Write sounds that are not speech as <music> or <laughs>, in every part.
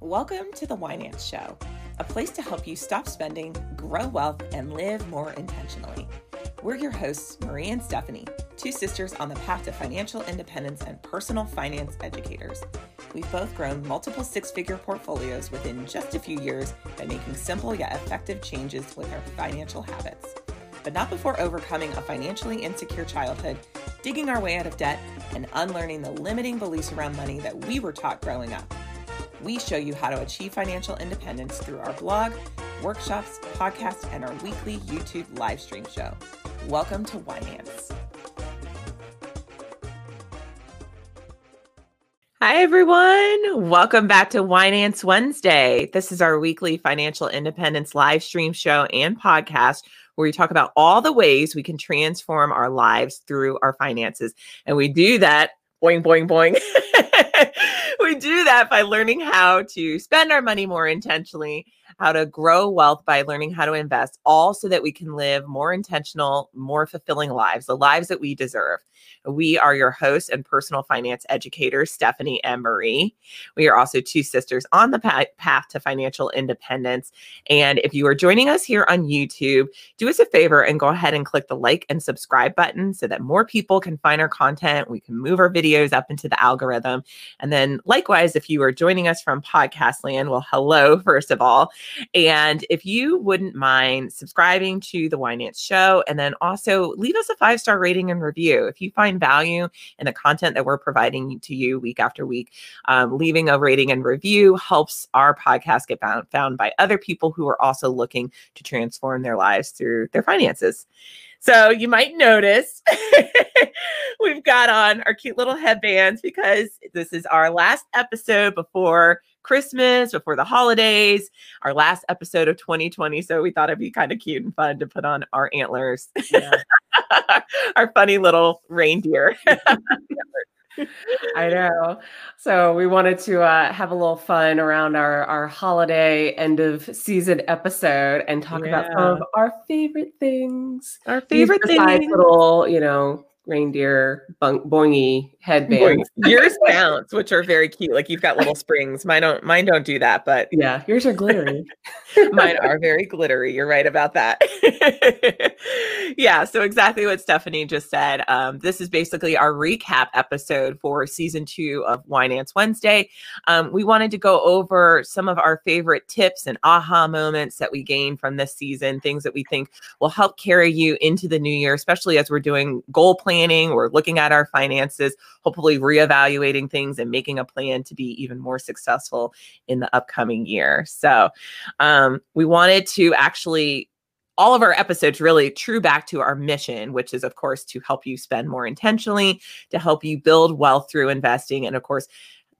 Welcome to the Winenance Show, a place to help you stop spending, grow wealth, and live more intentionally. We're your hosts, Marie and Stephanie, two sisters on the path to financial independence and personal finance educators. We've both grown multiple six figure portfolios within just a few years by making simple yet effective changes with our financial habits. But not before overcoming a financially insecure childhood, digging our way out of debt, and unlearning the limiting beliefs around money that we were taught growing up. We show you how to achieve financial independence through our blog, workshops, podcast, and our weekly YouTube live stream show. Welcome to Winenance. Hi, everyone. Welcome back to Winenance Wednesday. This is our weekly financial independence live stream show and podcast where we talk about all the ways we can transform our lives through our finances. And we do that boing, boing, boing. <laughs> we do that by learning how to spend our money more intentionally how to grow wealth by learning how to invest, all so that we can live more intentional, more fulfilling lives, the lives that we deserve. We are your hosts and personal finance educators, Stephanie and Marie. We are also two sisters on the path to financial independence. And if you are joining us here on YouTube, do us a favor and go ahead and click the like and subscribe button so that more people can find our content. We can move our videos up into the algorithm. And then, likewise, if you are joining us from podcast land, well, hello, first of all. And if you wouldn't mind subscribing to the Winenance Show and then also leave us a five star rating and review. If you find value in the content that we're providing to you week after week, um, leaving a rating and review helps our podcast get found, found by other people who are also looking to transform their lives through their finances. So you might notice <laughs> we've got on our cute little headbands because this is our last episode before Christmas, before the holidays, our last episode of 2020. So we thought it'd be kind of cute and fun to put on our antlers, yeah. <laughs> our funny little reindeer. <laughs> I know. So we wanted to uh, have a little fun around our our holiday end of season episode and talk yeah. about some of our favorite things. Our favorite things. Little, you know, reindeer bunk, boingy headbands. <laughs> Yours bounce, which are very cute. Like you've got little <laughs> springs. Mine don't. Mine don't do that. But yeah, yours are glittery. <laughs> mine are very glittery. You're right about that. yeah. So exactly what Stephanie just said. Um, this is basically our recap episode for season two of Winenance Wednesday. Um, we wanted to go over some of our favorite tips and aha moments that we gained from this season. Things that we think will help carry you into the new year, especially as we're doing goal planning planning, we're looking at our finances, hopefully reevaluating things and making a plan to be even more successful in the upcoming year. So, um, we wanted to actually all of our episodes really true back to our mission, which is, of course, to help you spend more intentionally, to help you build wealth through investing, and of course,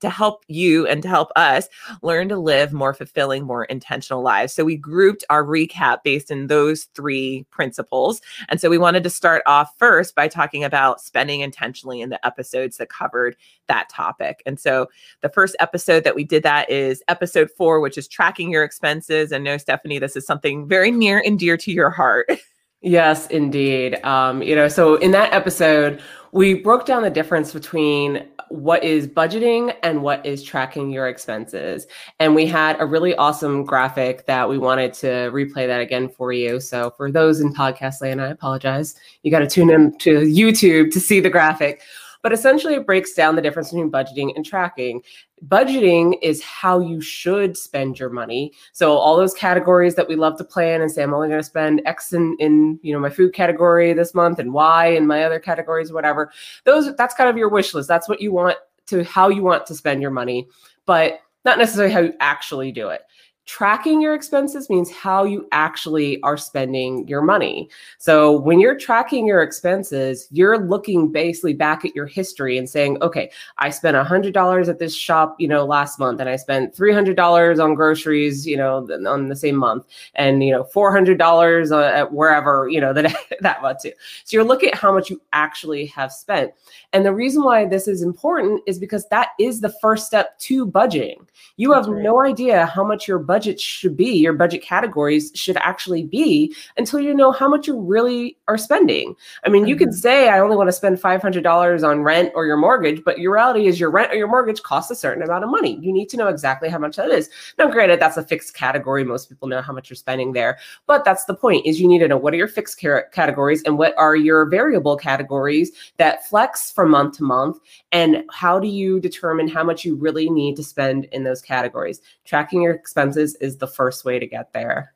to help you and to help us learn to live more fulfilling, more intentional lives. So we grouped our recap based in those three principles. And so we wanted to start off first by talking about spending intentionally in the episodes that covered that topic. And so the first episode that we did that is episode four, which is tracking your expenses. And no, Stephanie, this is something very near and dear to your heart. <laughs> Yes, indeed. Um, you know, so in that episode, we broke down the difference between what is budgeting and what is tracking your expenses. And we had a really awesome graphic that we wanted to replay that again for you. So for those in podcast land, I apologize. You got to tune in to YouTube to see the graphic. But essentially, it breaks down the difference between budgeting and tracking. Budgeting is how you should spend your money. So all those categories that we love to plan and say, I'm only going to spend X in, in you know my food category this month and Y in my other categories, whatever. Those that's kind of your wish list. That's what you want to how you want to spend your money, but not necessarily how you actually do it tracking your expenses means how you actually are spending your money. So when you're tracking your expenses, you're looking basically back at your history and saying, okay, I spent $100 at this shop, you know, last month and I spent $300 on groceries, you know, on the same month and, you know, $400 uh, at wherever, you know, <laughs> that, that month too. So you're looking at how much you actually have spent. And the reason why this is important is because that is the first step to budgeting. You have right. no idea how much you're budgeting budget should be, your budget categories should actually be until you know how much you really are spending. I mean, mm-hmm. you can say, I only want to spend $500 on rent or your mortgage, but your reality is your rent or your mortgage costs a certain amount of money. You need to know exactly how much that is. Now, granted, that's a fixed category. Most people know how much you're spending there, but that's the point is you need to know what are your fixed categories and what are your variable categories that flex from month to month and how do you determine how much you really need to spend in those categories tracking your expenses is the first way to get there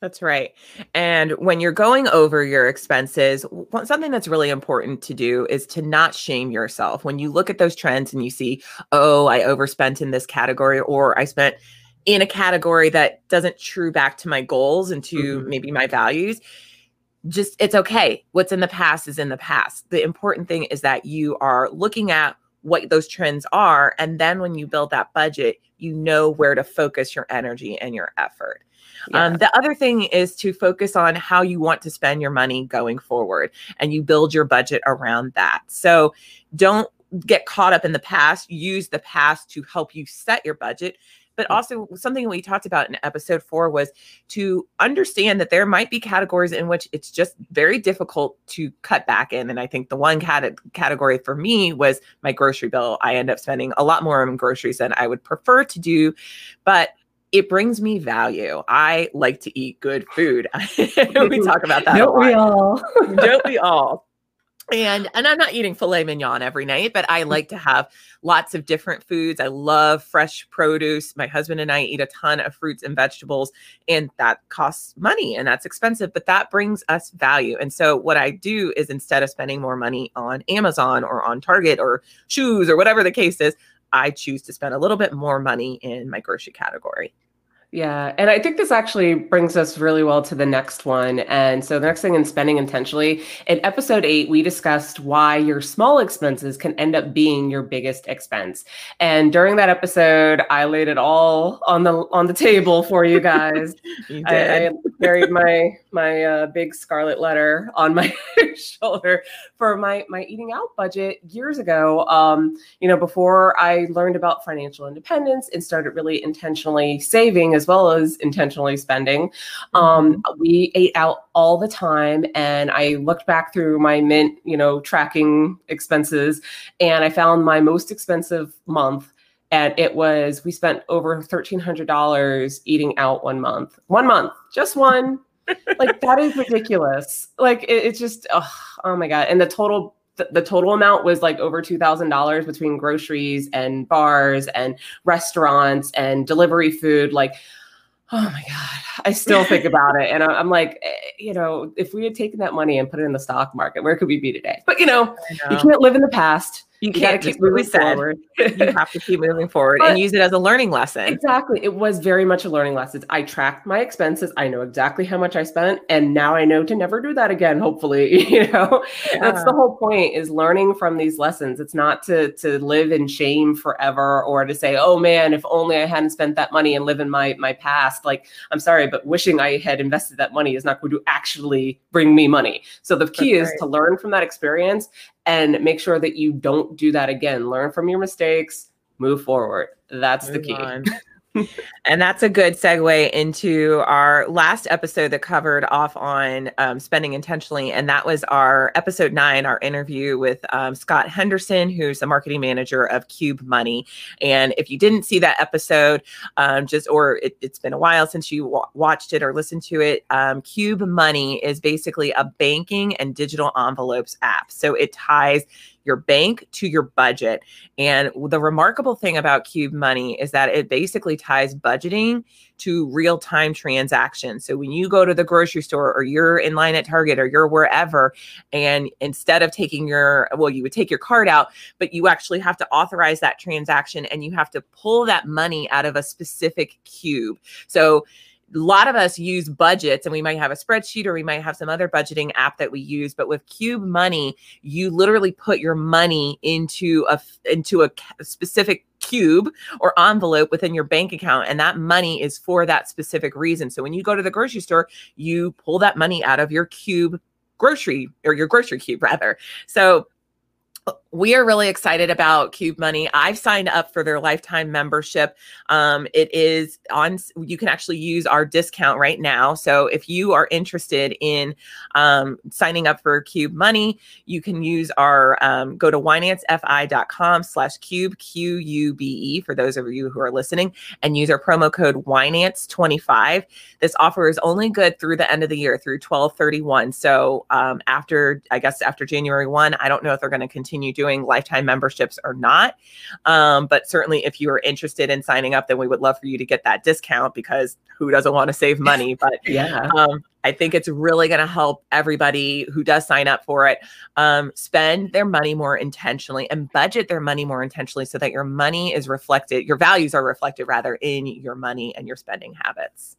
that's right. And when you're going over your expenses, something that's really important to do is to not shame yourself. When you look at those trends and you see, oh, I overspent in this category, or I spent in a category that doesn't true back to my goals and to mm-hmm. maybe my values, just it's okay. What's in the past is in the past. The important thing is that you are looking at what those trends are. And then when you build that budget, you know where to focus your energy and your effort. Yeah. Um, the other thing is to focus on how you want to spend your money going forward and you build your budget around that. So don't get caught up in the past. Use the past to help you set your budget but mm. also something we talked about in episode four was to understand that there might be categories in which it's just very difficult to cut back in. And I think the one cat- category for me was my grocery bill. I end up spending a lot more on groceries than I would prefer to do, but it brings me value. I like to eat good food. <laughs> we talk about that. Don't we all? Don't we all? And and i'm not eating filet mignon every night but i like to have lots of different foods. I love fresh produce. My husband and i eat a ton of fruits and vegetables and that costs money and that's expensive but that brings us value. And so what i do is instead of spending more money on amazon or on target or shoes or whatever the case is i choose to spend a little bit more money in my grocery category yeah. And I think this actually brings us really well to the next one. And so, the next thing in spending intentionally, in episode eight, we discussed why your small expenses can end up being your biggest expense. And during that episode, I laid it all on the on the table for you guys. <laughs> you I, I, carried my <laughs> my uh, big scarlet letter on my <laughs> shoulder for my my eating out budget years ago. Um, you know, before I learned about financial independence and started really intentionally saving as well as intentionally spending. Um, mm-hmm. we ate out all the time, and I looked back through my Mint, you know, tracking expenses, and I found my most expensive month and it was we spent over $1300 eating out one month one month just one like that is ridiculous. Like it, it's just oh, oh my god. And the total the total amount was like over $2000 between groceries and bars and restaurants and delivery food. Like oh my god. I still think about it. And i'm like eh, you know if we had taken that money and put it in the stock market where could we be today? But you know, know. you can't live in the past you, can't keep moving forward. you <laughs> have to keep moving forward but and use it as a learning lesson. Exactly. It was very much a learning lesson. I tracked my expenses. I know exactly how much I spent. And now I know to never do that again, hopefully. <laughs> You know, yeah. that's the whole point is learning from these lessons. It's not to to live in shame forever or to say, oh man, if only I hadn't spent that money and live in my my past. Like, I'm sorry, but wishing I had invested that money is not going to actually bring me money. So the key that's is right. to learn from that experience and make sure that you don't do that again. Learn from your mistakes, move forward. That's move the key. <laughs> and that's a good segue into our last episode that covered off on um, spending intentionally. And that was our episode nine, our interview with um, Scott Henderson, who's the marketing manager of Qube Money. And if you didn't see that episode, um, just or it, has been a while since you w- watched it or listened to it, um, Qube Money is basically a banking and digital envelopes app. So it ties your bank to your budget. And the remarkable thing about Qube Money is that it basically ties budgeting to real time transactions. So when you go to the grocery store or you're in line at Target or you're wherever, and instead of taking your, well, you would take your card out, but you actually have to authorize that transaction and you have to pull that money out of a specific cube. So a lot of us use budgets and we might have a spreadsheet or we might have some other budgeting app that we use but with Qube Money you literally put your money into a into a specific cube or envelope within your bank account and that money is for that specific reason. So when you go to the grocery store you pull that money out of your cube grocery or your grocery cube rather. So we are really excited about Qube Money. I've signed up for their lifetime membership. Um, it is on, you can actually use our discount right now. So if you are interested in um, signing up for Cube Money, you can use our, um, go to winenancefi.com slash qube, Q U B E, for those of you who are listening, and use our promo code WINENANCE25. This offer is only good through the end of the year, through 1231. So um, after, I guess, after January 1, I don't know if they're going to continue doing lifetime memberships or not. Um, but certainly, if you are interested in signing up, then we would love for you to get that discount because who doesn't want to save money? <laughs> But yeah. Um, I think it's really going to help everybody who does sign up for it um, spend their money more intentionally and budget their money more intentionally so that your money is reflected, your values are reflected rather in your money and your spending habits.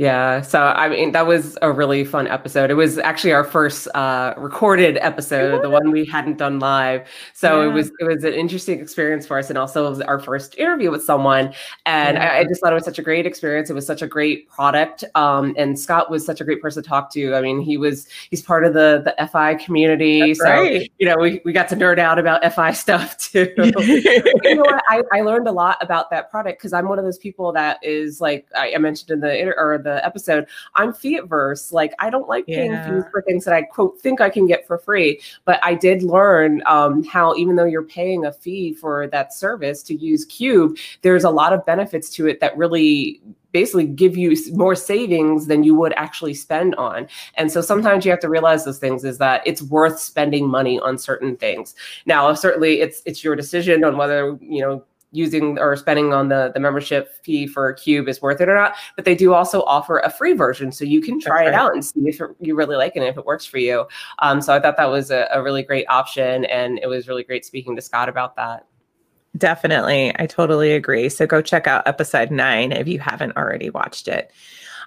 Yeah. So, I mean, that was a really fun episode. It was actually our first uh, recorded episode, the one we hadn't done live. So yeah. it was it was an interesting experience for us, and also it was our first interview with someone. And yeah. I, I, just thought it was such a great experience. It was such a great product, um, and Scott was such a great person to talk to. I mean, he was he's part of the the FI community, That's so right. you know we we got to nerd out about FI <laughs> stuff too. <laughs> you know what? I, I learned a lot about that product because I'm one of those people that is like I, I mentioned in the or the the episode, I'm fiat verse. Like I don't like paying yeah. fees for things that I quote think I can get for free. But I did learn um, how even though you're paying a fee for that service to use Qube, there's a lot of benefits to it that really basically give you more savings than you would actually spend on. And so sometimes you have to realize those things is that it's worth spending money on certain things. Now, certainly it's it's your decision on whether, you know, using or spending on the the membership fee for Qube is worth it or not. But they do also offer a free version, so you can try it out and see if you really like it and if it works for you. Um, so I thought that was a, a really great option, and it was really great speaking to Scott about that. Definitely. I totally agree. So go check out episode nine if you haven't already watched it.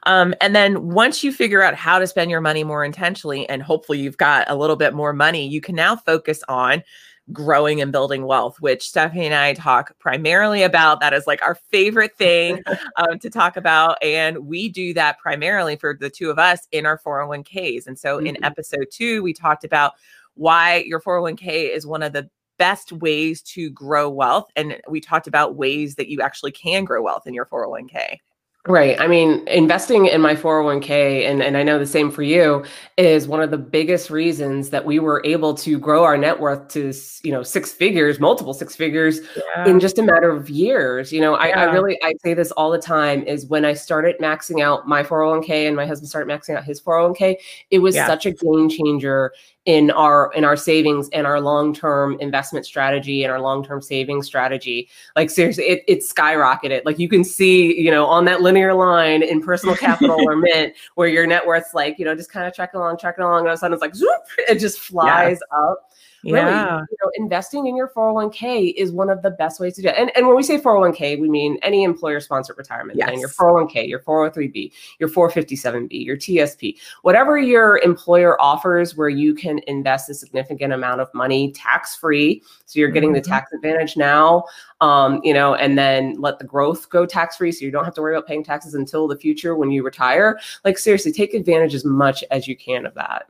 Um, and then once you figure out how to spend your money more intentionally, and hopefully you've got a little bit more money, you can now focus on growing and building wealth, which Stephanie and I talk primarily about. That is like our favorite thing <laughs> um, to talk about. And we do that primarily for the two of us in our 401ks. And so mm-hmm. in episode two, we talked about why your 401k is one of the best ways to grow wealth. And we talked about ways that you actually can grow wealth in your 401k. Right. I mean, investing in my 401k, and, and I know the same for you, is one of the biggest reasons that we were able to grow our net worth to, you know, six figures, multiple six figures yeah. in just a matter of years. You know, I. I really, I say this all the time is when I started maxing out my 401k and my husband started maxing out his 401k, it was yeah. such a game changer in our in our savings and our long-term investment strategy and our long-term savings strategy. Like seriously it, it skyrocketed. Like you can see you know on that linear line in personal capital <laughs> or mint where your net worth's like you know just kind of tracking along tracking along and all of a sudden it's like zoop, it just flies yeah. up yeah. really you know, investing in your 401k is one of the best ways to do it. And, and when we say 401k, we mean any employer sponsored retirement yes. plan, your 401k, your 403b, your 457b, your TSP, whatever your employer offers where you can invest a significant amount of money tax free. So you're getting mm-hmm. the tax advantage now, um, you know, and then let the growth go tax free. So you don't have to worry about paying taxes until the future when you retire. Like seriously, take advantage as much as you can of that.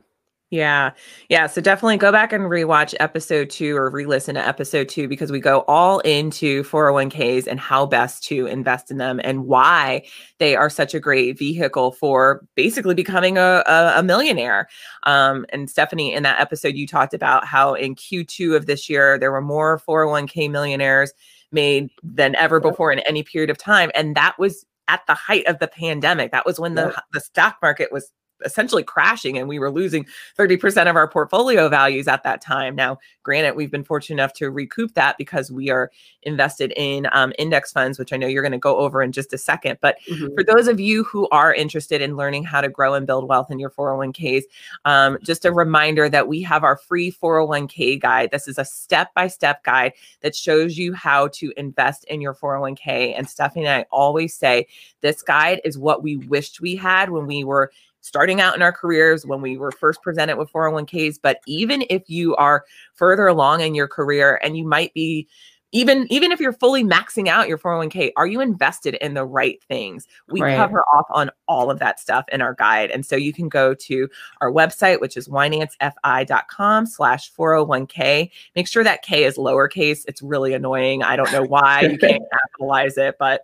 Yeah. Yeah. So definitely go back and rewatch episode two or re listen to episode two because we go all into 401ks and how best to invest in them and why they are such a great vehicle for basically becoming a, a, a millionaire. Um, and Stephanie, in that episode, you talked about how in Q2 of this year, there were more 401k millionaires made than ever before in any period of time. And that was at the height of the pandemic. That was when the, the stock market was essentially crashing and we were losing 30% of our portfolio values at that time. Now, granted, we've been fortunate enough to recoup that because we are invested in um, index funds, which I know you're going to go over in just a second. But mm-hmm. for those of you who are interested in learning how to grow and build wealth in your 401ks, um, just a reminder that we have our free 401k guide. This is a step by step guide that shows you how to invest in your 401k. And Stephanie and I always say this guide is what we wished we had when we were starting out in our careers when we were first presented with 401ks. But even if you are further along in your career and you might be even even if you're fully maxing out your 401k, are you invested in the right things? We Right. cover off on all of that stuff in our guide. And so you can go to our website, which is winenancefi.com slash 401k. Make sure that K is lowercase. It's really annoying. I don't know why you can't <laughs> capitalize it, but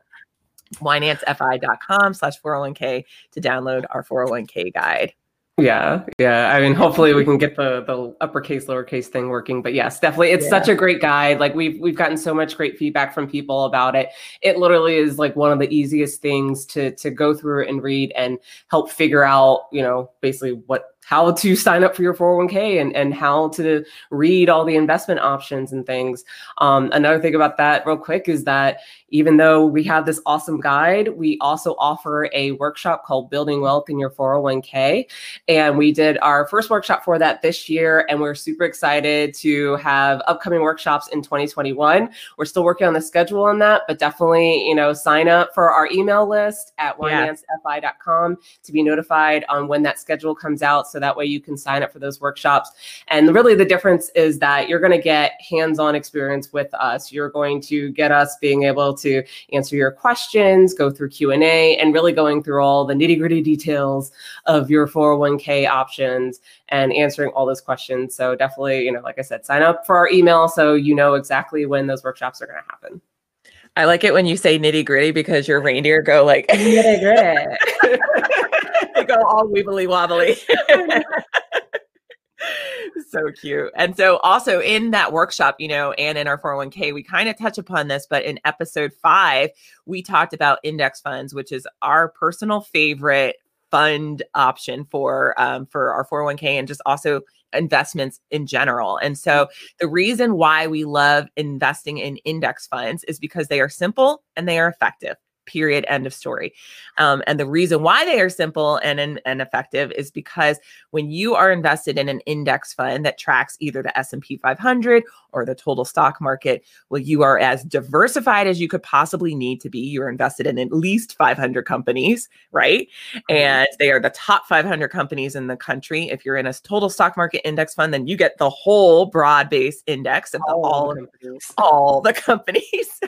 winenancefi.com slash 401k to download our 401k guide. Yeah, yeah. I mean, hopefully we can get the the uppercase lowercase thing working. But yes, definitely, it's such a great guide. Like we've we've gotten so much great feedback from people about it. It literally is like one of the easiest things to to go through and read and help figure out, you know, basically what how to sign up for your 401k and and how to read all the investment options and things. Um, another thing about that, real quick, is that even though we have this awesome guide, we also offer a workshop called Building Wealth in Your 401k. And we did our first workshop for that this year. And we're super excited to have upcoming workshops in 2021. We're still working on the schedule on that, but definitely, you know, sign up for our email list at winenancefi.com to be notified on when that schedule comes out. So that way you can sign up for those workshops. And really the difference is that you're going to get hands-on experience with us. You're going to get us being able to answer your questions, go through Q&A, and really going through all the nitty-gritty details of your 401k options and answering all those questions. So definitely, you know, like I said, sign up for our email so you know exactly when those workshops are going to happen. I like it when you say nitty gritty because your reindeer go like they <laughs> go all weebly wobbly. <laughs> so cute. And so also in that workshop, you know, and in our 401k, we kind of touch upon this, but in episode five, we talked about index funds, which is our personal favorite fund option for um, for our 401k and just also investments in general. And so the reason why we love investing in index funds is because they are simple and they are effective. Period. End of story. Um, and the reason why they are simple and, and and effective is because when you are invested in an index fund that tracks either the S&P 500 or the total stock market, well, you are as diversified as you could possibly need to be. You're invested in at least 500 companies, right? And they are the top 500 companies in the country. If you're in a total stock market index fund, then you get the whole broad base index of all of all the <laughs> companies.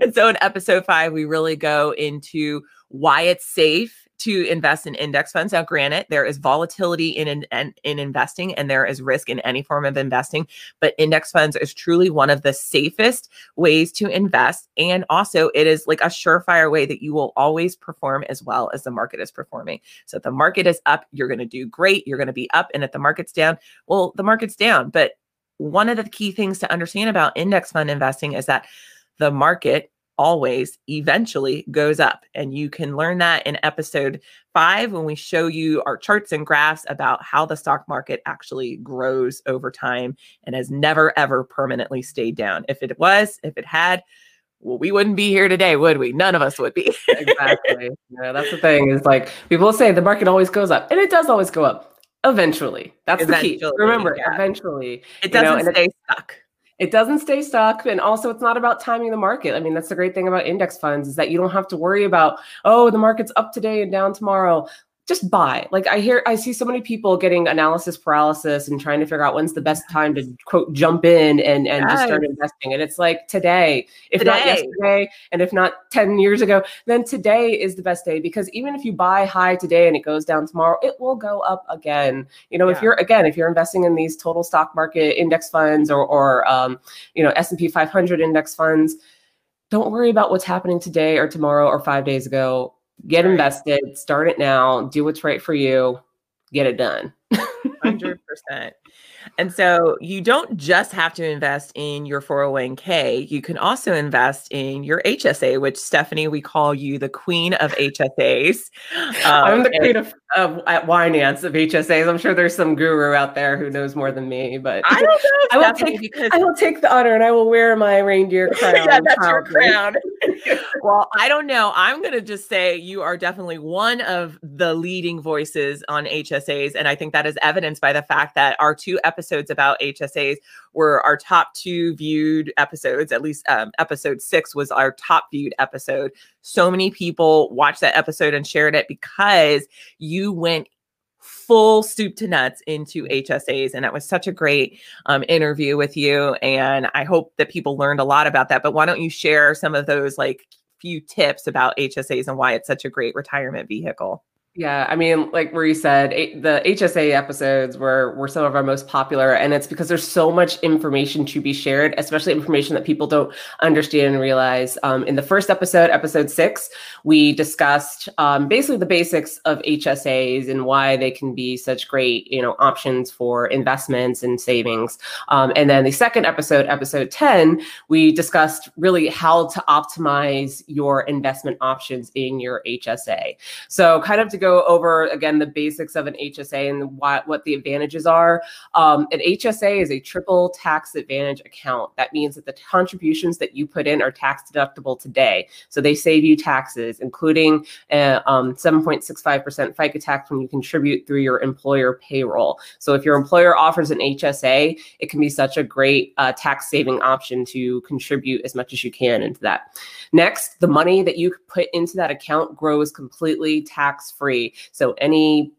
and so in episode five, we really go into why it's safe to invest in index funds. Now, granted, there is volatility in, in, in, in investing and there is risk in any form of investing, but index funds is truly one of the safest ways to invest. And also, it is like a surefire way that you will always perform as well as the market is performing. So if the market is up, you're going to do great. You're going to be up. And if the market's down, well, the market's down. But one of the key things to understand about index fund investing is that the market always eventually goes up. And you can learn that in episode five when we show you our charts and graphs about how the stock market actually grows over time and has never, ever permanently stayed down. If it was, if it had, well, we wouldn't be here today, would we? None of us would be. <laughs> exactly. Yeah, that's the thing is like people say the market always goes up, and it does always go up. Eventually, that's the key. Remember, yeah. eventually, it doesn't and it- stay stuck. It doesn't stay stuck and also it's not about timing the market. I mean that's the great thing about index funds is that you don't have to worry about oh the market's up today and down tomorrow just buy. Like i hear i see so many people getting analysis paralysis and trying to figure out when's the best time to quote jump in and and just start investing. And it's like today if not yesterday and if not 10 years ago then today is the best day. Because even if you buy high today and it goes down tomorrow it will go up again. You know if you're again if you're investing in these total stock market index funds or or um, you know S&P 500 index funds don't worry about what's happening today or tomorrow or 5 days ago get Right. invested start it now do what's right for you get it done <laughs> Hundred percent. And so you don't just have to invest in your 401k. You can also invest in your HSA, which Stephanie, we call you the queen of HSAs. <laughs> i'm Um, the and queen of, of at finance of hsas i'm sure there's some guru out there who knows more than me but I don't know, <laughs> I will take- because I will take the honor and I will wear my reindeer <laughs> crown. yeah, that's your crown. well, I don't know. I'm going to just say you are definitely one of the leading voices on HSAs. And I think that is evidenced by the fact that our two episodes about HSAs were our top two viewed episodes. At least um, episode six was our top viewed episode. So many people watched that episode and shared it because you went full soup to nuts into HSAs. And that was such a great um, interview with you. And I hope that people learned a lot about that. But why don't you share some of those like few tips about HSAs and why it's such a great retirement vehicle? Yeah, I mean, like where you said, the HSA episodes were were some of our most popular, and it's because there's so much information to be shared, especially information that people don't understand and realize. Um, in the first episode, episode six, we discussed um, basically the basics of HSAs and why they can be such great, you know, options for investments and savings. Um, and then the second episode, episode ten, we discussed really how to optimize your investment options in your HSA. So, kind of to go go over again the basics of an HSA and what, what the advantages are. Um, an HSA is a triple tax advantage account. That means that the contributions that you put in are tax deductible today. So they save you taxes, including uh, um, 7.65% FICA tax when you contribute through your employer payroll. So if your employer offers an HSA, it can be such a great uh, tax saving option to contribute as much as you can into that. Next, the money that you put into that account grows completely tax free So any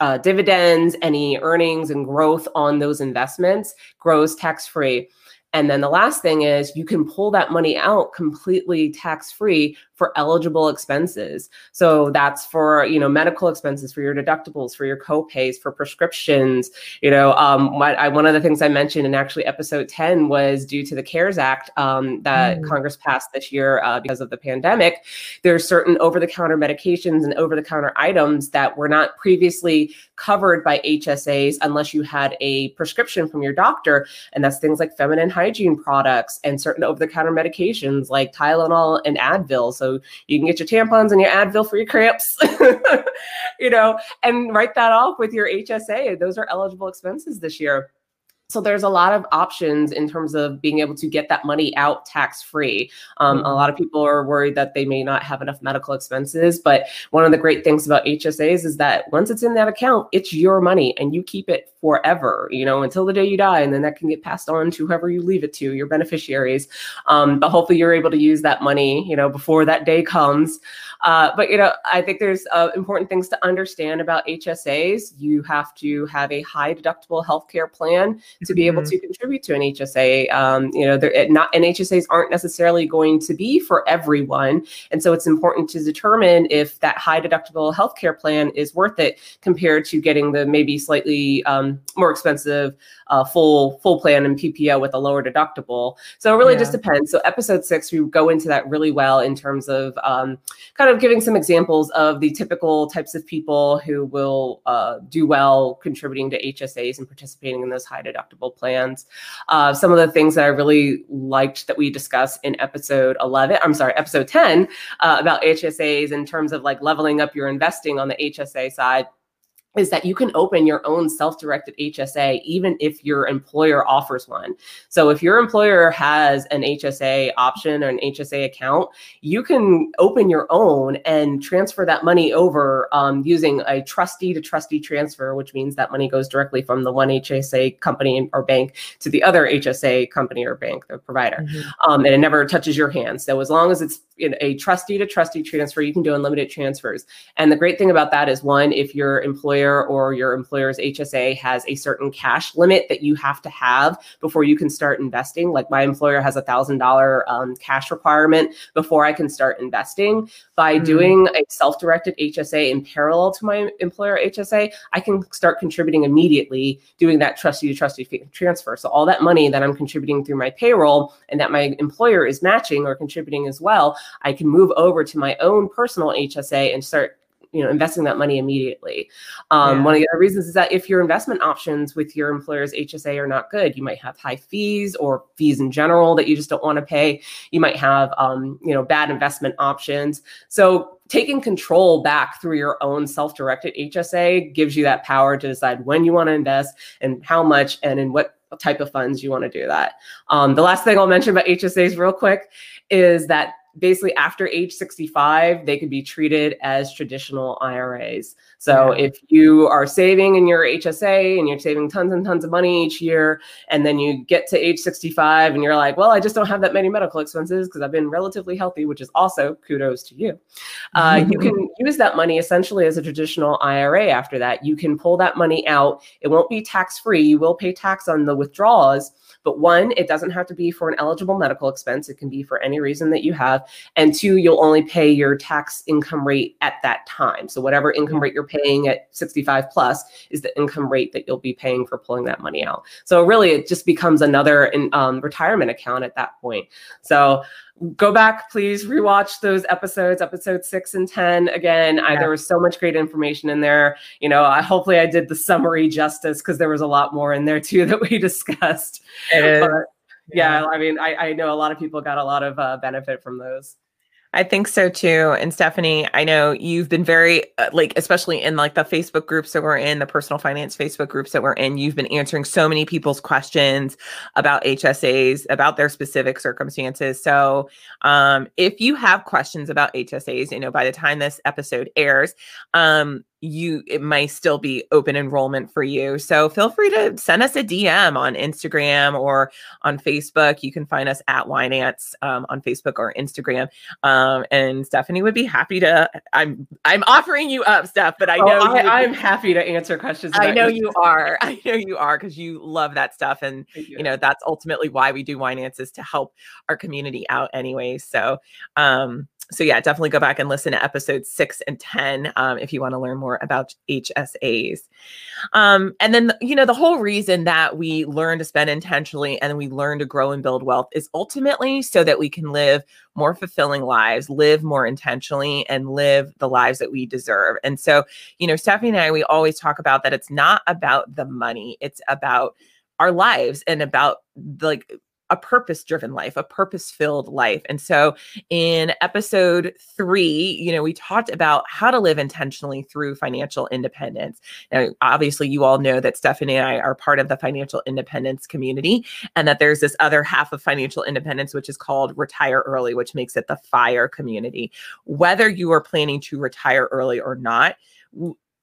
uh, dividends, any earnings and growth on those investments grows tax free. And then the last thing is you can pull that money out completely tax free for eligible expenses. So that's for, you know, medical expenses, for your deductibles, for your co-pays, for prescriptions. You know, um, what I, one of the things I mentioned in actually episode 10 was due to the CARES Act um, that mm. Congress passed this year uh, because of the pandemic. There's certain over-the-counter medications and over-the-counter items that were not previously covered by HSAs unless you had a prescription from your doctor. And that's things like feminine hygiene products and certain over-the-counter medications like Tylenol and Advil. So so you can get your tampons and your Advil for your cramps, <laughs> you know, and write that off with your HSA. Those are eligible expenses this year. So there's a lot of options in terms of being able to get that money out tax free. Um, mm-hmm. A lot of people are worried that they may not have enough medical expenses, but one of the great things about HSAs is that once it's in that account, it's your money and you keep it forever. You know, until the day you die, and then that can get passed on to whoever you leave it to, your beneficiaries. Um, but hopefully, you're able to use that money, you know, before that day comes. Uh, but you know, I think there's uh, important things to understand about HSAs. You have to have a high deductible healthcare plan to be able mm-hmm. to contribute to an HSA. Um, you know, they're not and HSAs aren't necessarily going to be for everyone, and so it's important to determine if that high deductible healthcare plan is worth it compared to getting the maybe slightly um, more expensive uh, full full plan and PPO with a lower deductible. So it really yeah. just depends. So episode six, we go into that really well in terms of um, kind of giving some examples of the typical types of people who will uh, do well contributing to HSAs and participating in those high deductible plans. Uh, some of the things that I really liked that we discussed in episode 11, I'm sorry, episode 10 uh, about HSAs in terms of like leveling up your investing on the HSA side is that you can open your own self-directed HSA even if your employer offers one. So if your employer has an HSA option or an HSA account, you can open your own and transfer that money over um, using a trustee to trustee transfer, which means that money goes directly from the one HSA company or bank to the other HSA company or bank, the provider, mm-hmm. um, and it never touches your hands. So as long as it's a trustee to trustee transfer, you can do unlimited transfers. And the great thing about that is one, if your employer employer or your employer's HSA has a certain cash limit that you have to have before you can start investing. Like my employer has a thousand dollar um, cash requirement before I can start investing. By mm. doing a self-directed HSA in parallel to my employer HSA, I can start contributing immediately, doing that trustee to trustee transfer. So all that money that I'm contributing through my payroll and that my employer is matching or contributing as well, I can move over to my own personal HSA and start you know investing that money immediately. Um, yeah. one of the other reasons is that if your investment options with your employer's hsa are not good you might have high fees or fees in general that you just don't want to pay. You might have um, you know bad investment options. So taking control back through your own self-directed hsa gives you that power to decide when you want to invest and how much and in what type of funds you want to do that. Um, the last thing i'll mention about hsas real quick is that basically after age 65, they could be treated as traditional IRAs. So yeah. if you are saving in your HSA and you're saving tons and tons of money each year, and then you get to age 65 and you're like, well, I just don't have that many medical expenses because I've been relatively healthy, which is also kudos to you. Uh, you <laughs> can use that money essentially as a traditional IRA after that. You can pull that money out. It won't be tax free. You will pay tax on the withdrawals but one, it doesn't have to be for an eligible medical expense. It can be for any reason that you have. And two, you'll only pay your tax income rate at that time. So whatever income rate you're paying at 65 plus is the income rate that you'll be paying for pulling that money out. So really, it just becomes another um, retirement account at that point. So go back please rewatch those episodes episode six and ten. Again I, there was so much great information in there. You know I, hopefully i did the summary justice because there was a lot more in there too <laughs> that we discussed. But, yeah. yeah. i mean I, I know a lot of people got a lot of uh, benefit from those I think so too. And Stephanie, I know you've been very uh, like especially in like the Facebook groups that we're in, the personal finance Facebook groups that we're in, you've been answering so many people's questions about HSAs, about their specific circumstances. So, um if you have questions about HSAs, you know, by the time this episode airs, um you it might still be open enrollment for you. So feel free to send us a DM on Instagram or on Facebook. You can find us at Winenance um, on Facebook or Instagram. Um, and Stephanie would be happy to. I'm I'm offering you up, Steph, but I oh, know oh, I, am <laughs> happy to answer questions. I know you are. <laughs> I know you are because you love that stuff, and you. you know that's ultimately why we do Winenance is to help our community out, anyway. So. um so yeah, definitely go back and listen to episodes six and 10 um, if you want to learn more about HSAs. Um, and then, you know, the whole reason that we learn to spend intentionally and we learn to grow and build wealth is ultimately so that we can live more fulfilling lives, live more intentionally, and live the lives that we deserve. And so, you know, Stephanie and I, we always talk about that it's not about the money, it's about our lives and about like a purpose driven life, a purpose filled life. And so in episode three, you know, we talked about how to live intentionally through financial independence. Now, obviously, you all know that Stephanie and I are part of the financial independence community, and that there's this other half of financial independence, which is called retire early, which makes it the FIRE community. Whether you are planning to retire early or not,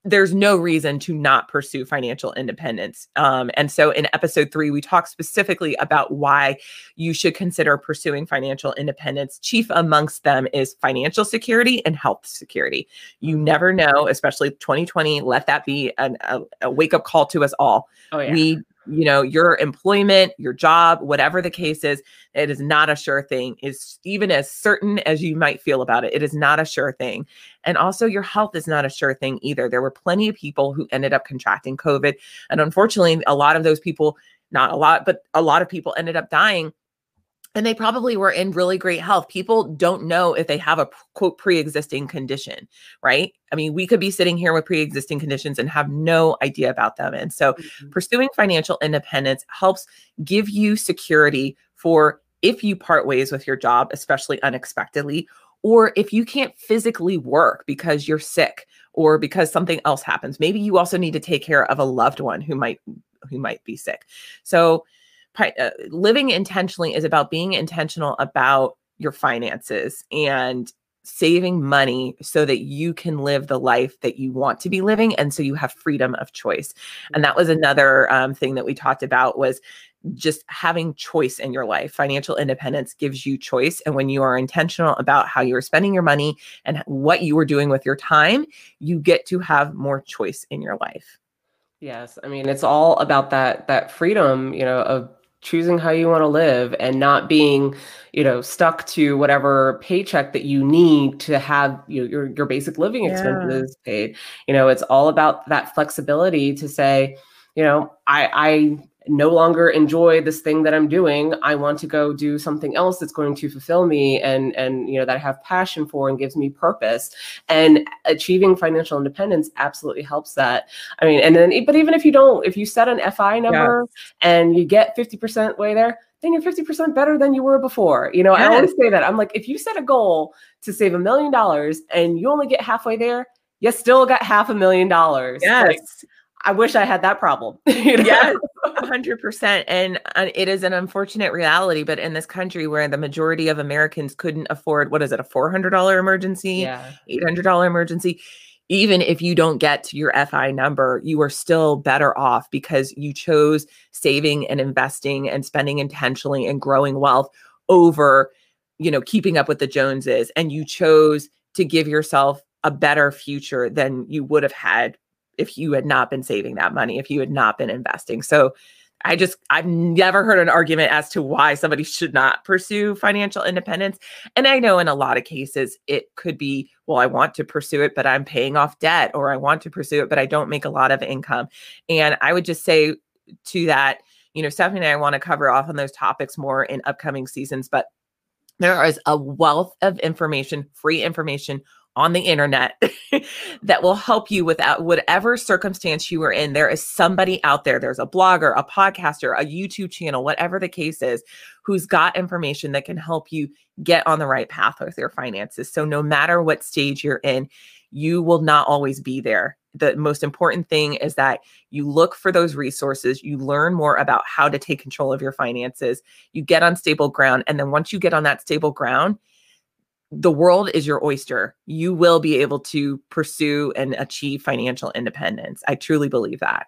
there's no reason to not pursue financial independence. Um, and so in episode three, we talk specifically about why you should consider pursuing financial independence. Chief amongst them is financial security and health security. You never know, especially 2020, let that be an, a, a wake up call to us all. Oh, yeah. We you know your employment your job whatever the case is it is not a sure thing. Is even as certain as you might feel about it it is not a sure thing. And also your health is not a sure thing either. There were plenty of people who ended up contracting covid and unfortunately a lot of those people not a lot but a lot of people ended up dying and they probably were in really great health. People don't know if they have a quote pre-existing condition, right? I mean, we could be sitting here with pre-existing conditions and have no idea about them. And so mm-hmm. pursuing financial independence helps give you security for if you part ways with your job, especially unexpectedly, or if you can't physically work because you're sick or because something else happens. Maybe you also need to take care of a loved one who might who might be sick. So uh, living intentionally is about being intentional about your finances and saving money so that you can live the life that you want to be living and so you have freedom of choice. And that was another um, thing that we talked about was just having choice in your life. Financial independence gives you choice and when you are intentional about how you are spending your money and what you are doing with your time you get to have more choice in your life. Yes i mean it's all about that that freedom you know of choosing how you want to live and not being you know stuck to whatever paycheck that you need to have you know, your your basic living expenses yeah. paid you know it's all about that flexibility to say you know i i no longer enjoy this thing that I'm doing. I want to go do something else that's going to fulfill me and and you know that I have passion for and gives me purpose. And achieving financial independence absolutely helps that. I mean, and then but even if you don't, if you set an FI number yeah. and you get 50% way there, then you're 50% better than you were before. You know, yes. I always say that. I'm like, if you set a goal to save a million dollars and you only get halfway there, you still got half a million dollars. Yes. Like, I wish I had that problem. <laughs> you know? Yes. 100% and uh, it is an unfortunate reality but in this country where the majority of americans couldn't afford what is it a $400 emergency Yeah. $800 emergency even if you don't get to your fi number you are still better off because you chose saving and investing and spending intentionally and growing wealth over you know keeping up with the joneses and you chose to give yourself a better future than you would have had if you had not been saving that money if you had not been investing so I just, I've never heard an argument as to why somebody should not pursue financial independence. And I know in a lot of cases, it could be, well, I want to pursue it, but I'm paying off debt, or I want to pursue it, but I don't make a lot of income. And I would just say to that, you know, Stephanie and I want to cover off on those topics more in upcoming seasons, but there is a wealth of information, free information on the internet <laughs> that will help you without uh, whatever circumstance you are in. There is somebody out there, there's a blogger, a podcaster, a YouTube channel, whatever the case is, who's got information that can help you get on the right path with your finances. So, no matter what stage you're in, you will not always be there. The most important thing is that you look for those resources, you learn more about how to take control of your finances, you get on stable ground. And then once you get on that stable ground, the world is your oyster. You will be able to pursue and achieve financial independence. I truly believe that.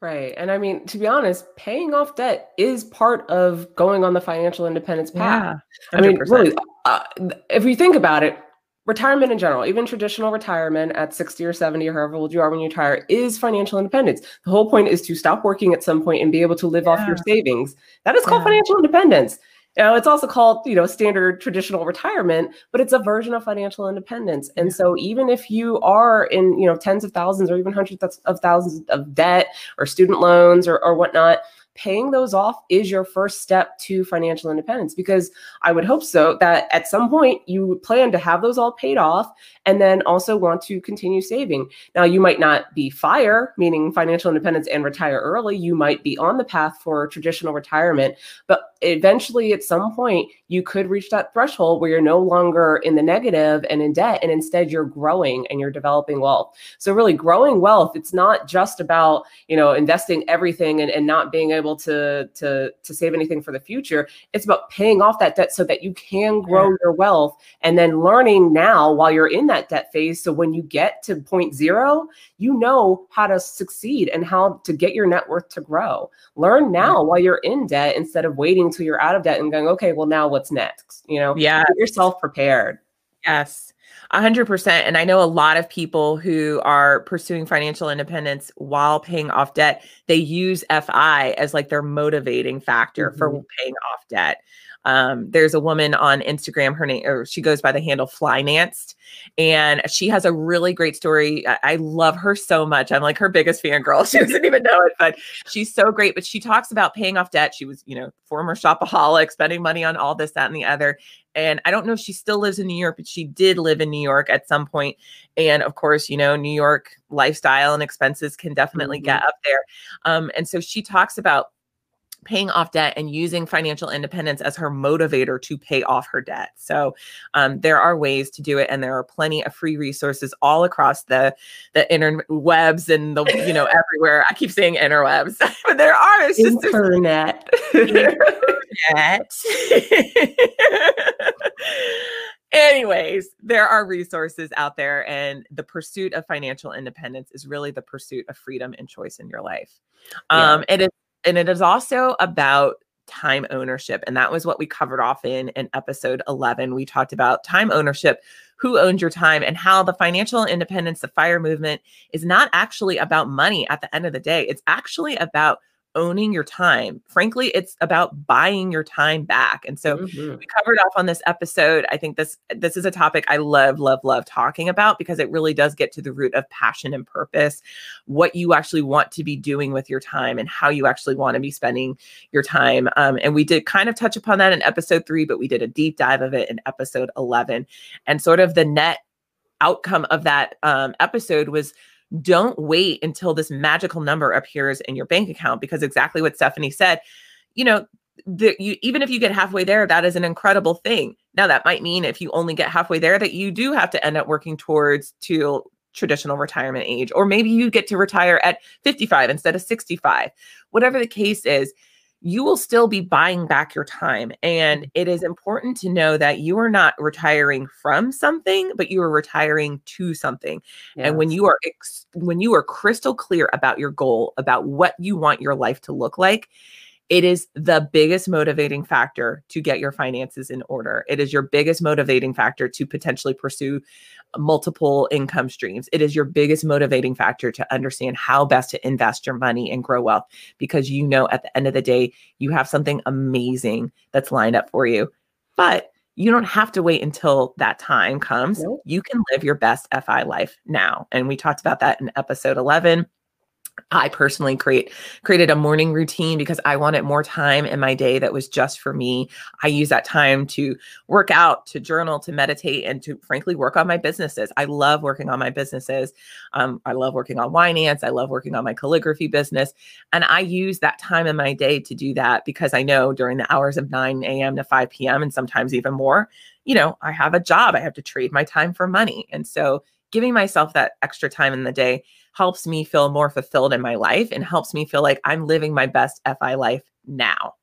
Right. And I mean, to be honest, paying off debt is part of going on the financial independence path. Yeah. I mean, really, uh, if we think about it, retirement in general, even traditional retirement at 60 or 70 or however old you are when you retire, is financial independence. The whole point is to stop working at some point and be able to live Yeah. off your savings. That is called Yeah. financial independence. You know, it's also called, you know, standard traditional retirement, but it's a version of financial independence. And so even if you are in, you know, tens of thousands or even hundreds of- of thousands of debt or student loans or, or whatnot, paying those off is your first step to financial independence because I would hope so that at some point you plan to have those all paid off and then also want to continue saving. Now, you might not be FIRE, meaning financial independence and retire early. You might be on the path for traditional retirement, but eventually at some point you could reach that threshold where you're no longer in the negative and in debt, and instead you're growing and you're developing wealth. So, really, growing wealth, it's not just about, you know, investing everything and, and not being able to, to, to save anything for the future. It's about paying off that debt so that you can grow Yeah. your wealth and then learning now while you're in that debt phase. So, when you get to point zero, you know how to succeed and how to get your net worth to grow. Learn now while you're in debt instead of waiting until you're out of debt and going, okay, well, now what's next? You know, Yeah. get yourself prepared. Yes, a hundred percent. And I know a lot of people who are pursuing financial independence while paying off debt. They use FI as like their motivating factor for paying off debt. Um, there's a woman on Instagram. Her name, or she goes by the handle Flynanced, and she has a really great story. I, I love her so much. I'm like her biggest fan girl. <laughs> She doesn't even know it, but she's so great. But she talks about paying off debt. She was, you know, former shopaholic, spending money on all this, that, and the other and I don't know if she still lives in New York, but she did live in New York at some point. And of course, you know, New York lifestyle and expenses can definitely get up there. Um, and so she talks about paying off debt and using financial independence as her motivator to pay off her debt. So um, there are ways to do it, and there are plenty of free resources all across the the interwebs and the you know <laughs> everywhere. I keep saying interwebs, <laughs> but there are. It's just there's Internet. <laughs> Anyways, there are resources out there, and the pursuit of financial independence is really the pursuit of freedom and choice in your life. Yeah. Um, it is, and it is also about time ownership, and that was what we covered off in in episode eleven. We talked about time ownership, who owns your time, and how the financial independence, the fire movement, is not actually about money. At the end of the day, it's actually about owning your time. Frankly, it's about buying your time back. And so Mhm. we covered off on this episode. I think this this is a topic I love, love, love talking about because it really does get to the root of passion and purpose, what you actually want to be doing with your time and how you actually want to be spending your time. Um, and we did kind of touch upon that in episode three, but we did a deep dive of it in episode 11. And sort of the net outcome of that um, episode was don't wait until this magical number appears in your bank account because exactly what Stephanie said, you know, the, you even if you get halfway there, that is an incredible thing. Now that might mean if you only get halfway there, that you do have to end up working towards to traditional retirement age, or maybe you get to retire at 55 instead of 65. Whatever the case is, you will still be buying back your time. And mm-hmm. it is important to know that you are not retiring from something, but you are retiring to something. Yes. And when you are ex- when you are crystal clear about your goal, about what you want your life to look like, it is the biggest motivating factor to get your finances in order. It is your biggest motivating factor to potentially pursue multiple income streams. It is your biggest motivating factor to understand how best to invest your money and grow wealth because you know at the end of the day, you have something amazing that's lined up for you. But you don't have to wait until that time comes. You can live your best FI life now. And we talked about that in episode 11. I personally create created a morning routine because I wanted more time in my day that was just for me. I use that time to work out, to journal, to meditate, and to frankly work on my businesses. I love working on my businesses. Um, I love working on finance. I love working on my calligraphy business, and I use that time in my day to do that because I know during the hours of 9 a.m. to 5 p.m. and sometimes even more, you know, I have a job. I have to trade my time for money, and so giving myself that extra time in the day helps me feel more fulfilled in my life and helps me feel like I'm living my best FI life now.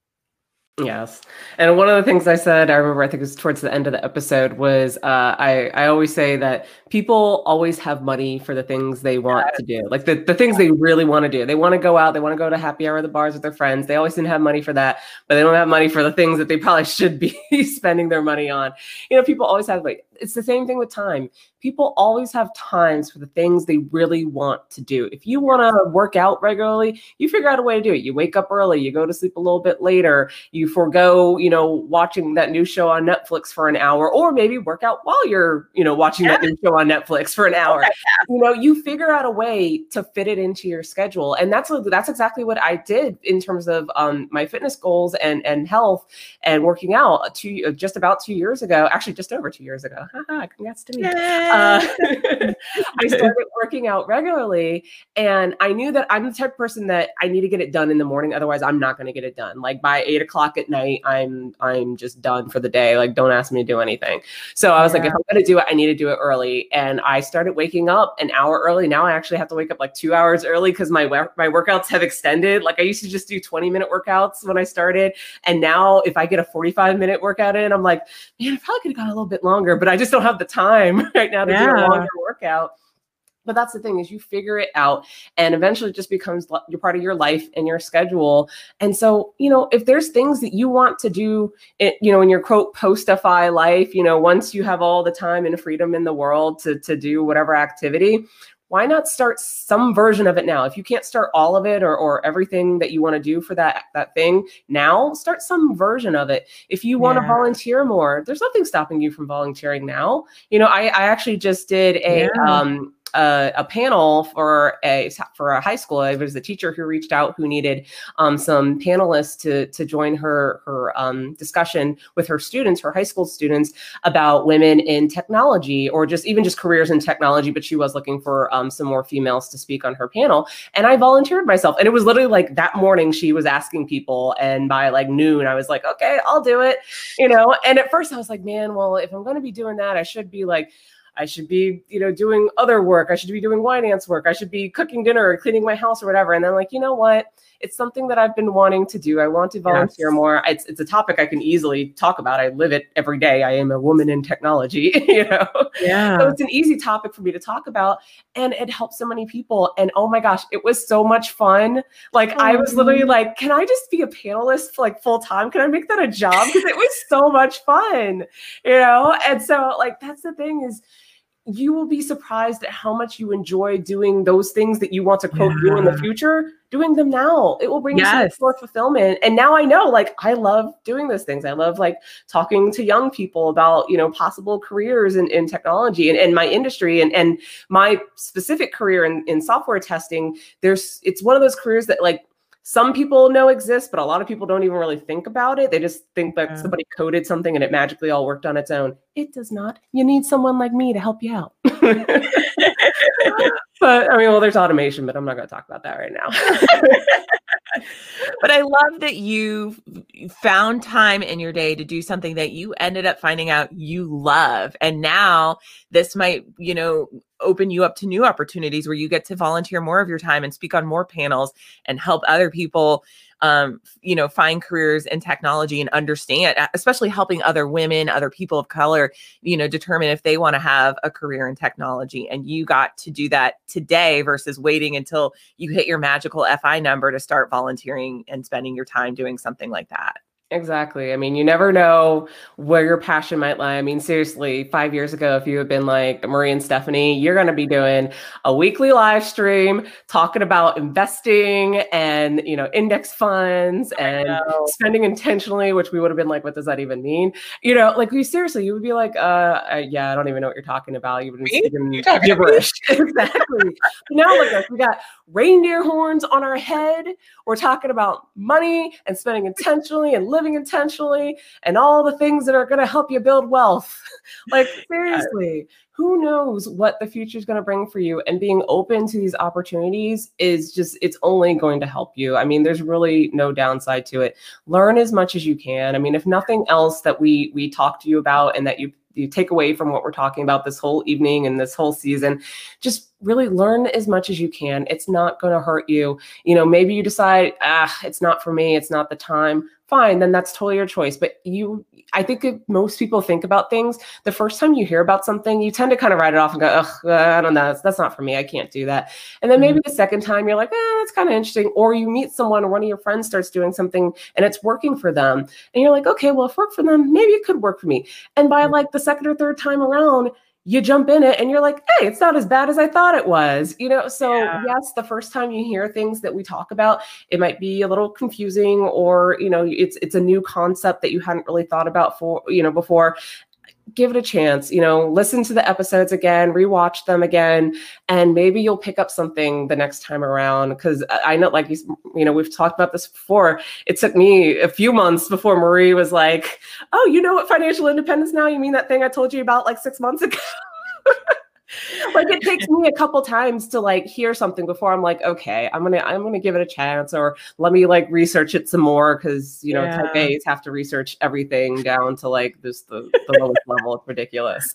Yes. And one of the things I said, I remember, I think it was towards the end of the episode, was uh, I, I always say that people always have money for the things they want to do, like the, the things they really want to do. They want to go out, they want to go to happy hour, at the bars with their friends. They always didn't have money for that, but they don't have money for the things that they probably <laughs> should be <laughs> spending their money on. You know, people always have like, it's the same thing with time. People always have times for the things they really want to do. If you want to work out regularly, you figure out a way to do it. You wake up early, you go to sleep a little bit later, you forego, you know, watching that new show on Netflix for an hour, or maybe work out while you're, you know, watching yeah. that new show on Netflix for an hour. <laughs> You know, you figure out a way to fit it into your schedule. And that's that's exactly what I did in terms of um, my fitness goals and and health and working out two just about two years ago, actually just over two years ago. Congrats to me. Uh, <laughs> I started working out regularly and I knew that I'm the type of person that I need to get it done in the morning. Otherwise, I'm not going to get it done. Like by eight o'clock at night, I'm I'm just done for the day. Like don't ask me to do anything. So I was yeah. like, if I'm to do it, I need to do it early. And I started waking up an hour early. Now I actually have to wake up like two hours early because my my workouts have extended. Like I used to just do 20 minute workouts when I started, and now if I get a 45 minute workout in, I'm like, man, I probably could have gone a little bit longer, but I just don't have the time <laughs> right now to yeah. do a longer workout but that's the thing is you figure it out and eventually it just becomes your part of your life and your schedule and so you know if there's things that you want to do it, you know in your quote post-fi life you know once you have all the time and freedom in the world to to do whatever activity why not start some version of it now if you can't start all of it or, or everything that you want to do for that that thing now start some version of it if you want to yeah. volunteer more there's nothing stopping you from volunteering now you know i, I actually just did a yeah. um a, a, panel for a for a high school. It was a teacher who reached out who needed um, some panelists to to join her her um, discussion with her students, her high school students, about women in technology or just even just careers in technology. But she was looking for um, some more females to speak on her panel, and I volunteered myself. And it was literally like that morning she was asking people, and by like noon I was like, okay, I'll do it, you know. And at first I was like, man, well, if I'm going to be doing that, I should be like I should be, you know, doing other work. I should be doing finance work. I should be cooking dinner or cleaning my house or whatever. And then like, you know what? It's something that I've been wanting to do. I want to volunteer yes. more. It's it's a topic I can easily talk about. I live it every day. I am a woman in technology, <laughs> you know. Yeah. So it's an easy topic for me to talk about and it helps so many people. And oh my gosh, it was so much fun. Like mm-hmm. I was literally like, can I just be a panelist for like full time? Can I make that a job? Because it was so much fun, you know? And so like that's the thing is you will be surprised at how much you enjoy doing those things that you want to quote yeah. do in the future doing them now it will bring yes. you more fulfillment and now i know like i love doing those things i love like talking to young people about you know possible careers in, in technology and, and my industry and, and my specific career in, in software testing there's it's one of those careers that like some people know exists, but a lot of people don't even really think about it. They just think that yeah. somebody coded something and it magically all worked on its own. It does not. You need someone like me to help you out. <laughs> but I mean, well, there's automation, but I'm not going to talk about that right now. <laughs> but I love that you found time in your day to do something that you ended up finding out you love. And now this might, you know, open you up to new opportunities where you get to volunteer more of your time and speak on more panels and help other people um, you know, find careers in technology and understand, especially helping other women, other people of color, you know, determine if they want to have a career in technology. And you got to do that today versus waiting until you hit your magical FI number to start volunteering and spending your time doing something like that. Exactly. I mean, you never know where your passion might lie. I mean, seriously, five years ago, if you had been like Marie and Stephanie, you're going to be doing a weekly live stream talking about investing and, you know, index funds and spending intentionally, which we would have been like, what does that even mean? You know, like we seriously, you would be like, uh, uh yeah, I don't even know what you're talking about. You would be speaking gibberish. <laughs> exactly. now look at us. We got reindeer horns on our head. We're talking about money and spending intentionally and living intentionally and all the things that are going to help you build wealth. <laughs> like, <laughs> seriously, who knows what the future is going to bring for you? And being open to these opportunities is just, it's only going to help you. I mean, there's really no downside to it. Learn as much as you can. I mean, if nothing else that we we talk to you about and that you you take away from what we're talking about this whole evening and this whole season just really learn as much as you can. It's not going to hurt you. You know maybe you decide ah it's not for me it's not the time fine then that's totally your choice. But you i think if most people think about things the first time you hear about something you tend to kind of write it off and go Ugh, i don't know that's, that's not for me i can't do that. And then maybe mm-hmm. the second time you're like eh, that's kind of interesting or you meet someone or one of your friends starts doing something and it's working for them and you're like okay well if it worked for them maybe it could work for me. And by mm-hmm. like the second or third time around you jump in it and you're like, hey, it's not as bad as I thought it was. You know, so yeah. yes, the first time you hear things that we talk about, it might be a little confusing or, you know, it's it's a new concept that you hadn't really thought about for, you know, before give it a chance you know listen to the episodes again rewatch them again and maybe you'll pick up something the next time around. Because i know like you, you know we've talked about this before. It took me a few months before marie was like oh you know what financial independence now? You mean that thing i told you about like six months ago <laughs> like it takes me a couple times to like hear something before I'm like, okay, I'm gonna I'm gonna give it a chance, or let me like research it some more because you know yeah. type A's have to research everything down to like this the, the lowest level. It's ridiculous.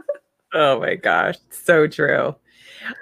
<laughs> oh my gosh, so true.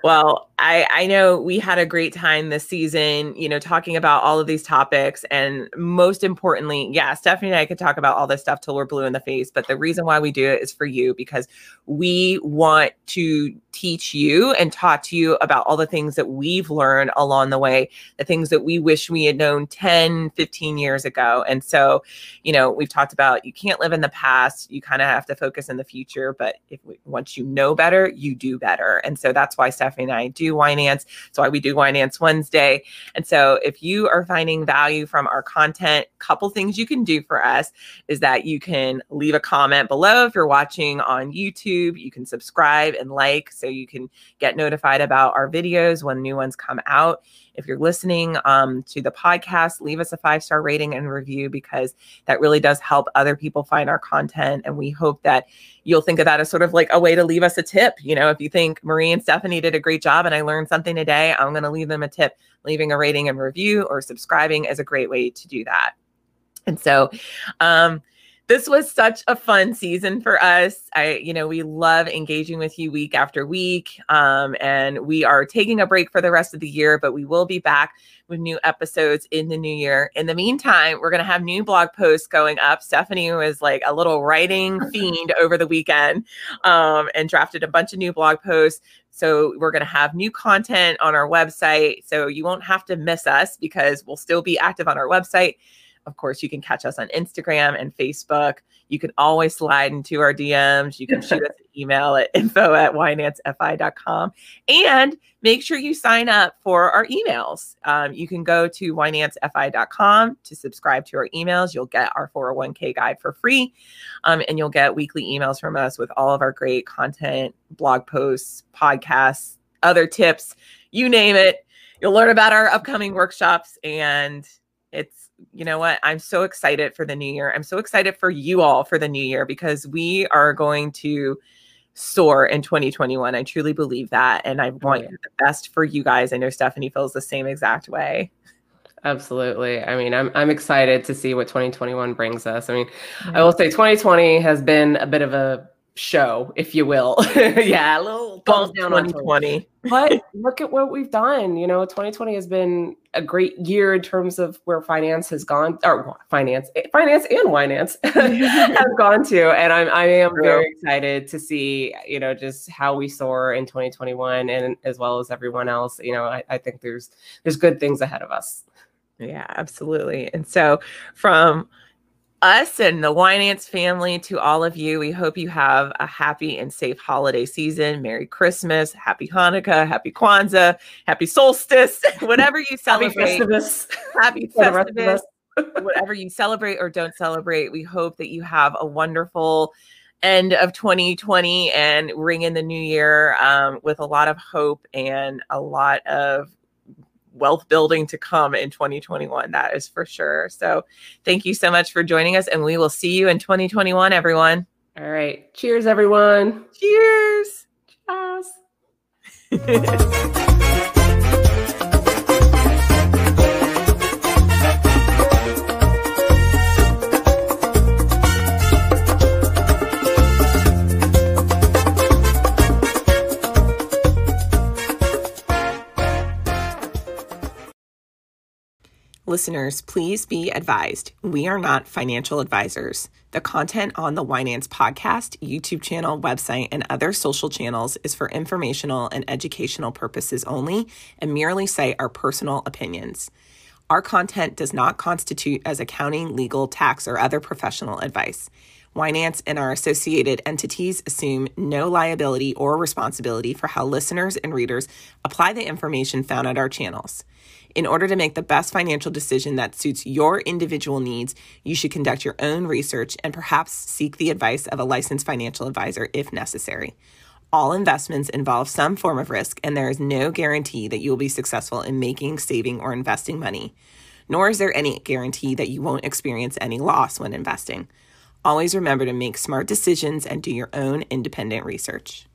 Well, I I know we had a great time this season, you know, talking about all of these topics and most importantly, yeah, Stephanie and I could talk about all this stuff till we're blue in the face, but the reason why we do it is for you because we want to teach you and talk to you about all the things that we've learned along the way, the things that we wish we had known 10, 15 years ago. And so, you know, we've talked about you can't live in the past, you kind of have to focus in the future, but if once you know better, you do better. And so that's why Stephanie and I do Winenance. That's why we do Winenance Wednesday. And so if you are finding value from our content, couple things you can do for us is that you can leave a comment below if you're watching on YouTube, you can subscribe and like so you can get notified about our videos when new ones come out. If you're listening um, to the podcast, leave us a five star rating and review because that really does help other people find our content. And we hope that you'll think of that as sort of like a way to leave us a tip. You know, if you think Marie and Stephanie did a great job and I learned something today, I'm going to leave them a tip. Leaving a rating and review or subscribing is a great way to do that. And so, um, this was such a fun season for us. I, you know, we love engaging with you week after week. Um, and we are taking a break for the rest of the year, but we will be back with new episodes in the new year. In the meantime, we're going to have new blog posts going up. Stephanie was like a little writing <laughs> fiend over the weekend um, and drafted a bunch of new blog posts. So we're going to have new content on our website. So you won't have to miss us because we'll still be active on our website. Of course, you can catch us on Instagram and Facebook. You can always slide into our DMs. You can shoot us an email at info at winenancefi.com. And make sure you sign up for our emails. Um, you can go to winenancefi.com to subscribe to our emails. You'll get our 401k guide for free. Um, and you'll get weekly emails from us with all of our great content, blog posts, podcasts, other tips, you name it. You'll learn about our upcoming workshops and it's you know what? I'm so excited for the new year. I'm so excited for you all for the new year because we are going to soar in 2021. I truly believe that. And I oh, want the best for you guys. I know Stephanie feels the same exact way. Absolutely. I mean, I'm I'm excited to see what 2021 brings us. I mean. I will say 2020 has been a bit of a show, if you will. <laughs> yeah, a little thumbs down 2020. but <laughs> look at what we've done. You know, 2020 has been a great year in terms of where finance has gone, or finance, eh, finance and finance <laughs> have gone to. And I'm I am very excited to see, you know, just how we soar in 2021 and as well as everyone else. You know, I, I think there's there's good things ahead of us. Yeah, absolutely. And so from us and the Winenance family to all of you. We hope you have a happy and safe holiday season. Merry Christmas, Happy Hanukkah, Happy Kwanzaa, Happy Solstice, <laughs> whatever you celebrate. happy Festivus. Happy Festivus. <laughs> whatever you celebrate or don't celebrate, we hope that you have a wonderful end of 2020 and ring in the new year um, with a lot of hope and a lot of wealth building to come in 2021. That is for sure. So thank you so much for joining us, and we will see you in 2021, everyone. All right. Cheers, everyone. Cheers. Cheers. <laughs> Listeners, please be advised we are not financial advisors. The content on the Winenance podcast, YouTube channel, website, and other social channels is for informational and educational purposes only and merely cite our personal opinions. Our content does not constitute as accounting, legal, tax, or other professional advice. Winenance and our associated entities assume no liability or responsibility for how listeners and readers apply the information found at our channels. In order to make the best financial decision that suits your individual needs, you should conduct your own research and perhaps seek the advice of a licensed financial advisor if necessary. All investments involve some form of risk, and there is no guarantee that you will be successful in making, saving, or investing money. Nor is there any guarantee that you won't experience any loss when investing. Always remember to make smart decisions and do your own independent research.